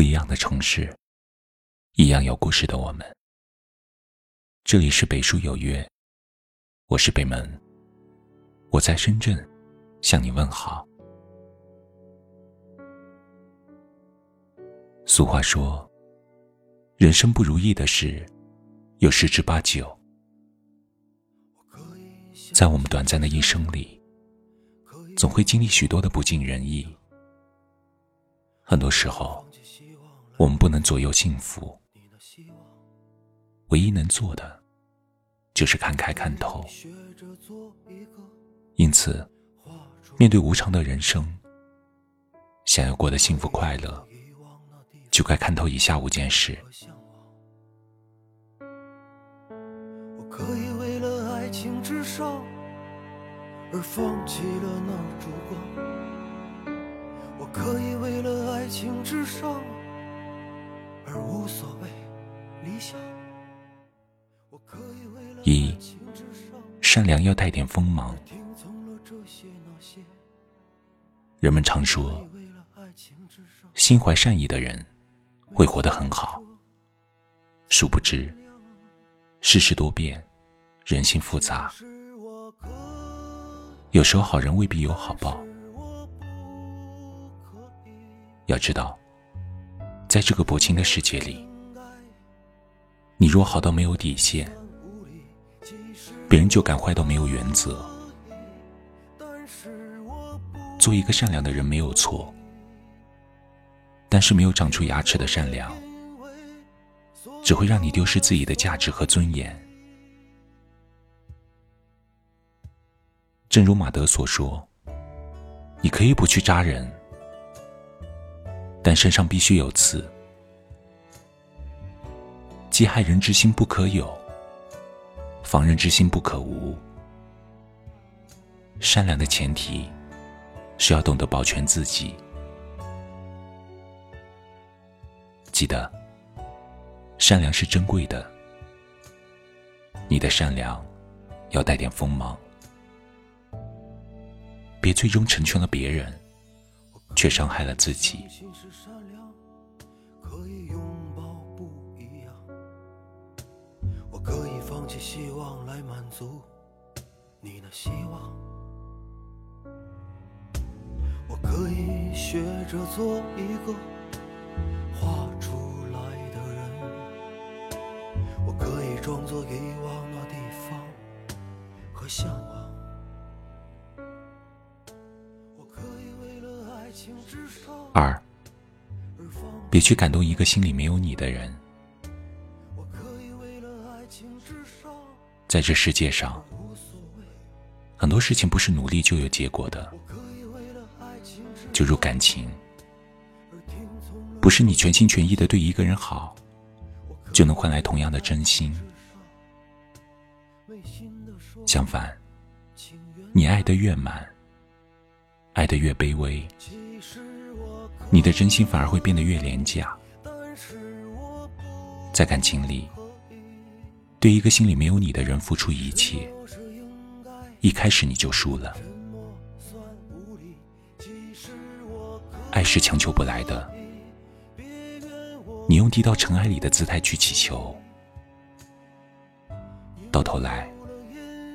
不一样的城市，一样有故事的我们。这里是北书有约，我是北门，我在深圳向你问好。俗话说，人生不如意的事有十之八九，在我们短暂的一生里，总会经历许多的不尽人意。很多时候，我们不能左右幸福，唯一能做的就是看开看透。因此，面对无常的人生，想要过得幸福快乐，就该看透以下五件事。我可以为了爱情至上而放弃了那烛光。我可以为了爱情至上而无所谓理想。我可以为了一善良要带点锋芒。听从了这些那些。人们常说，心怀善意的人会活得很好。殊不知，世事多变，人心复杂，有时候好人未必有好报。要知道，在这个薄情的世界里，你若好到没有底线，别人就敢坏到没有原则。做一个善良的人没有错，但是没有长出牙齿的善良，只会让你丢失自己的价值和尊严。正如马德所说：“你可以不去扎人，但身上必须有刺。既害人之心不可有，防人之心不可无。善良的前提是要懂得保全自己。记得，善良是珍贵的，你的善良要带点锋芒，别最终成全了别人，却伤害了自己。心是善良，可以拥抱不一样。我可以放弃希望来满足你的希望。我可以学着做一个画出来的人。我可以装作遗忘那地方和向二，别去感动一个心里没有你的人。在这世界上，很多事情不是努力就有结果的，就如感情，不是你全心全意的对一个人好，就能换来同样的真心。相反，你爱得越满，爱得越卑微，你的真心反而会变得越廉价。在感情里，对一个心里没有你的人付出一切，一开始你就输了。爱是强求不来的，你用低到尘埃里的姿态去祈求，到头来，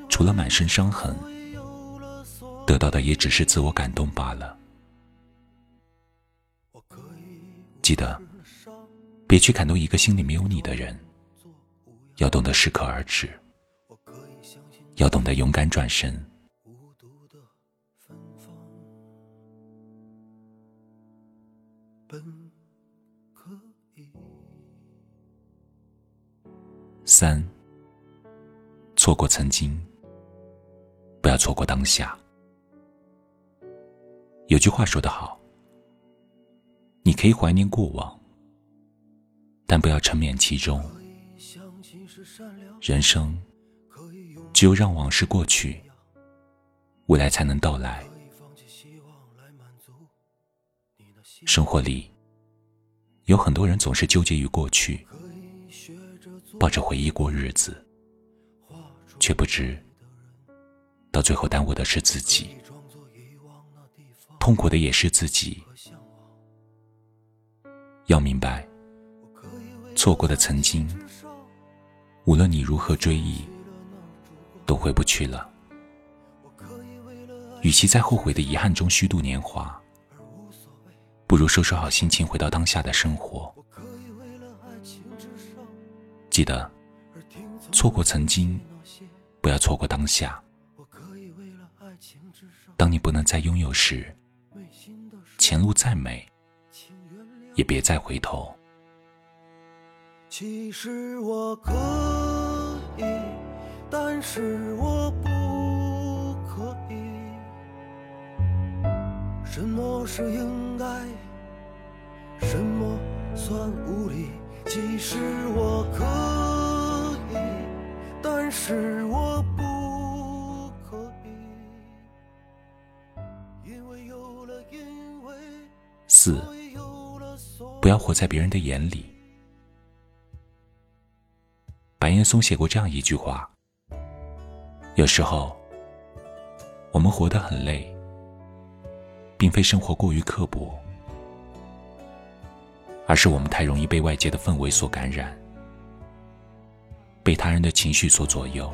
除了满身伤痕，得到的也只是自我感动罢了。记得，别去感动一个心里没有你的人，要懂得适可而止，要懂得勇敢转身。三，错过曾经，不要错过当下。有句话说得好，你可以怀念过往，但不要沉湎其中。人生只有让往事过去，未来才能到来。生活里，有很多人总是纠结于过去，抱着回忆过日子，却不知到最后耽误的是自己，痛苦的也是自己。要明白，错过的曾经，无论你如何追忆，都回不去了。与其在后悔的遗憾中虚度年华，不如收拾好心情，回到当下的生活。记得，错过曾经，不要错过当下。当你不能再拥有时，前路再美，也别再回头。其实我可以，但是我不可以。什么是应该？什么算无理？其实我可以，但是我不可以。因为有了因为，四，不要活在别人的眼里。白岩松写过这样一句话：有时候，我们活得很累，并非生活过于刻薄，而是我们太容易被外界的氛围所感染，被他人的情绪所左右。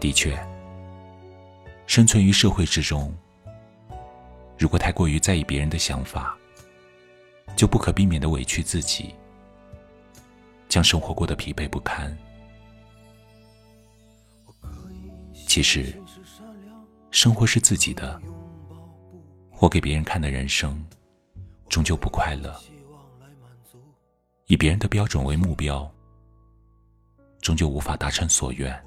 的确，生存于社会之中，如果太过于在意别人的想法，就不可避免的委屈自己。将生活过得疲惫不堪。其实，生活是自己的，活给别人看的人生，终究不快乐。以别人的标准为目标，终究无法达成所愿。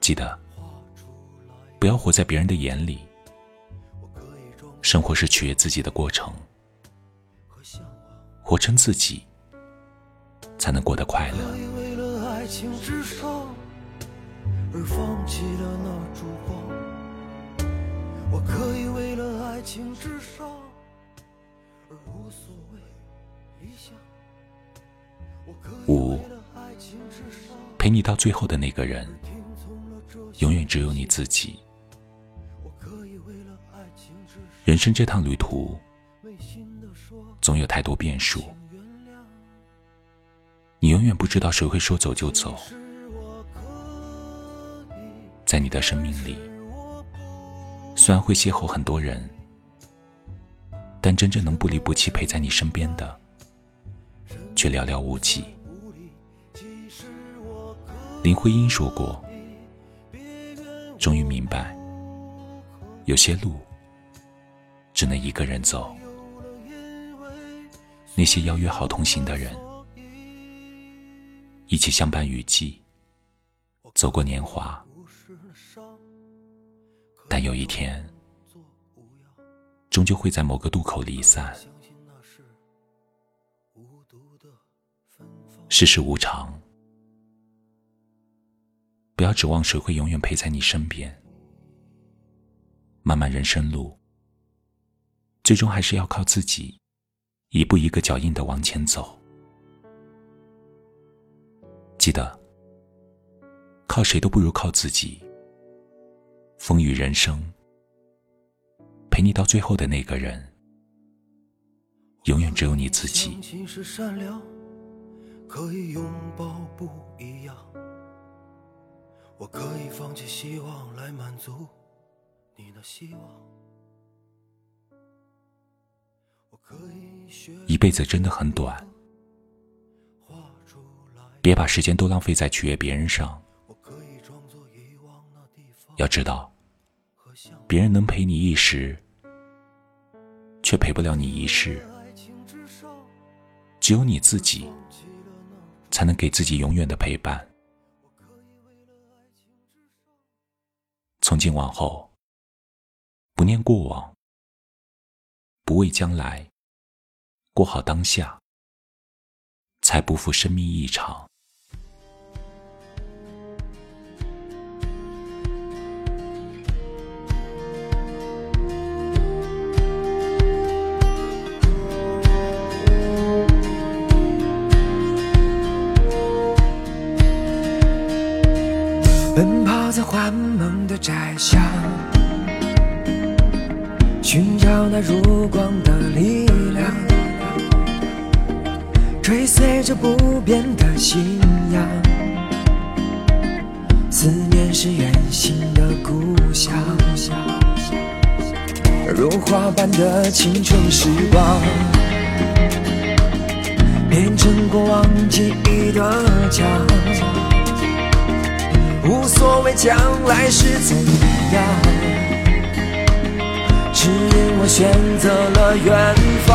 记得，不要活在别人的眼里。生活是取悦自己的过程。活成自己，才能过得快乐。为了爱情至上而放弃了那烛光，我可以为了爱情至上而无所谓理想。五，陪你到最后的那个人，永远只有你自己。人生这趟旅途。总有太多变数，你永远不知道谁会说走就走。在你的生命里，虽然会邂逅很多人，但真正能不离不弃陪在你身边的，却寥寥无几。林徽因说过：“终于明白，有些路只能一个人走。”那些邀约好同行的人，一起相伴雨季，走过年华，但有一天，终究会在某个渡口离散。世事无常，不要指望谁会永远陪在你身边。漫漫人生路，最终还是要靠自己。一步一个脚印的往前走，记得，靠谁都不如靠自己。风雨人生，陪你到最后的那个人，永远只有你自己。可以拥抱不一样，我可以放弃希望来满足你的希望。一辈子真的很短，别把时间都浪费在取悦别人上。要知道，别人能陪你一时，却陪不了你一世。只有你自己，才能给自己永远的陪伴。从今往后，不念过往，不畏将来。过好当下，才不负生命一场。奔跑在幻梦的窄巷。寻找那如光追随着不变的信仰。思念是远行的故乡，如花般的青春时光，变成过往记忆的墙。无所谓将来是怎样。只因我选择了远方，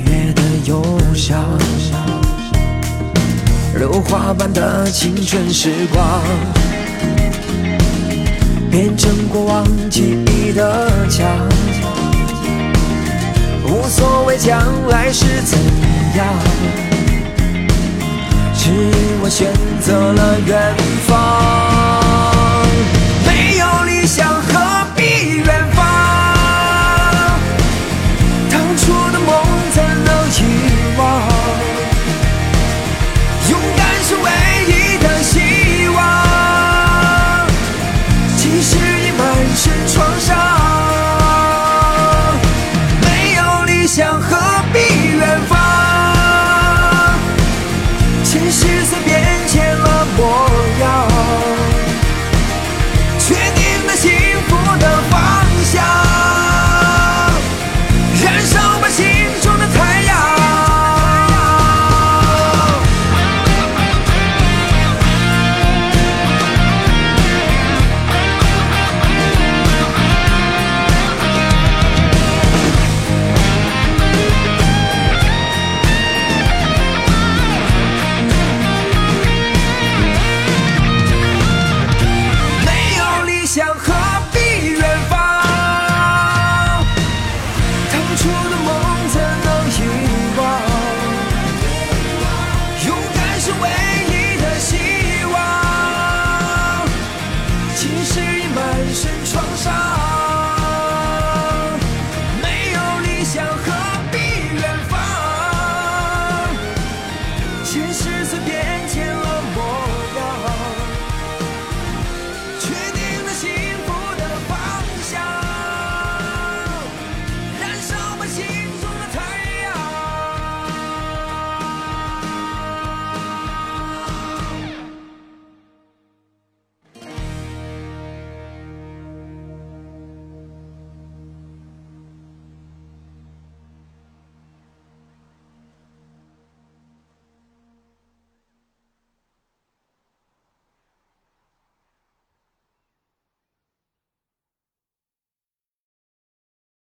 笑。如花般的青春时光。变成过往记忆的墙，无所谓将来是怎样，只因我选择了远方。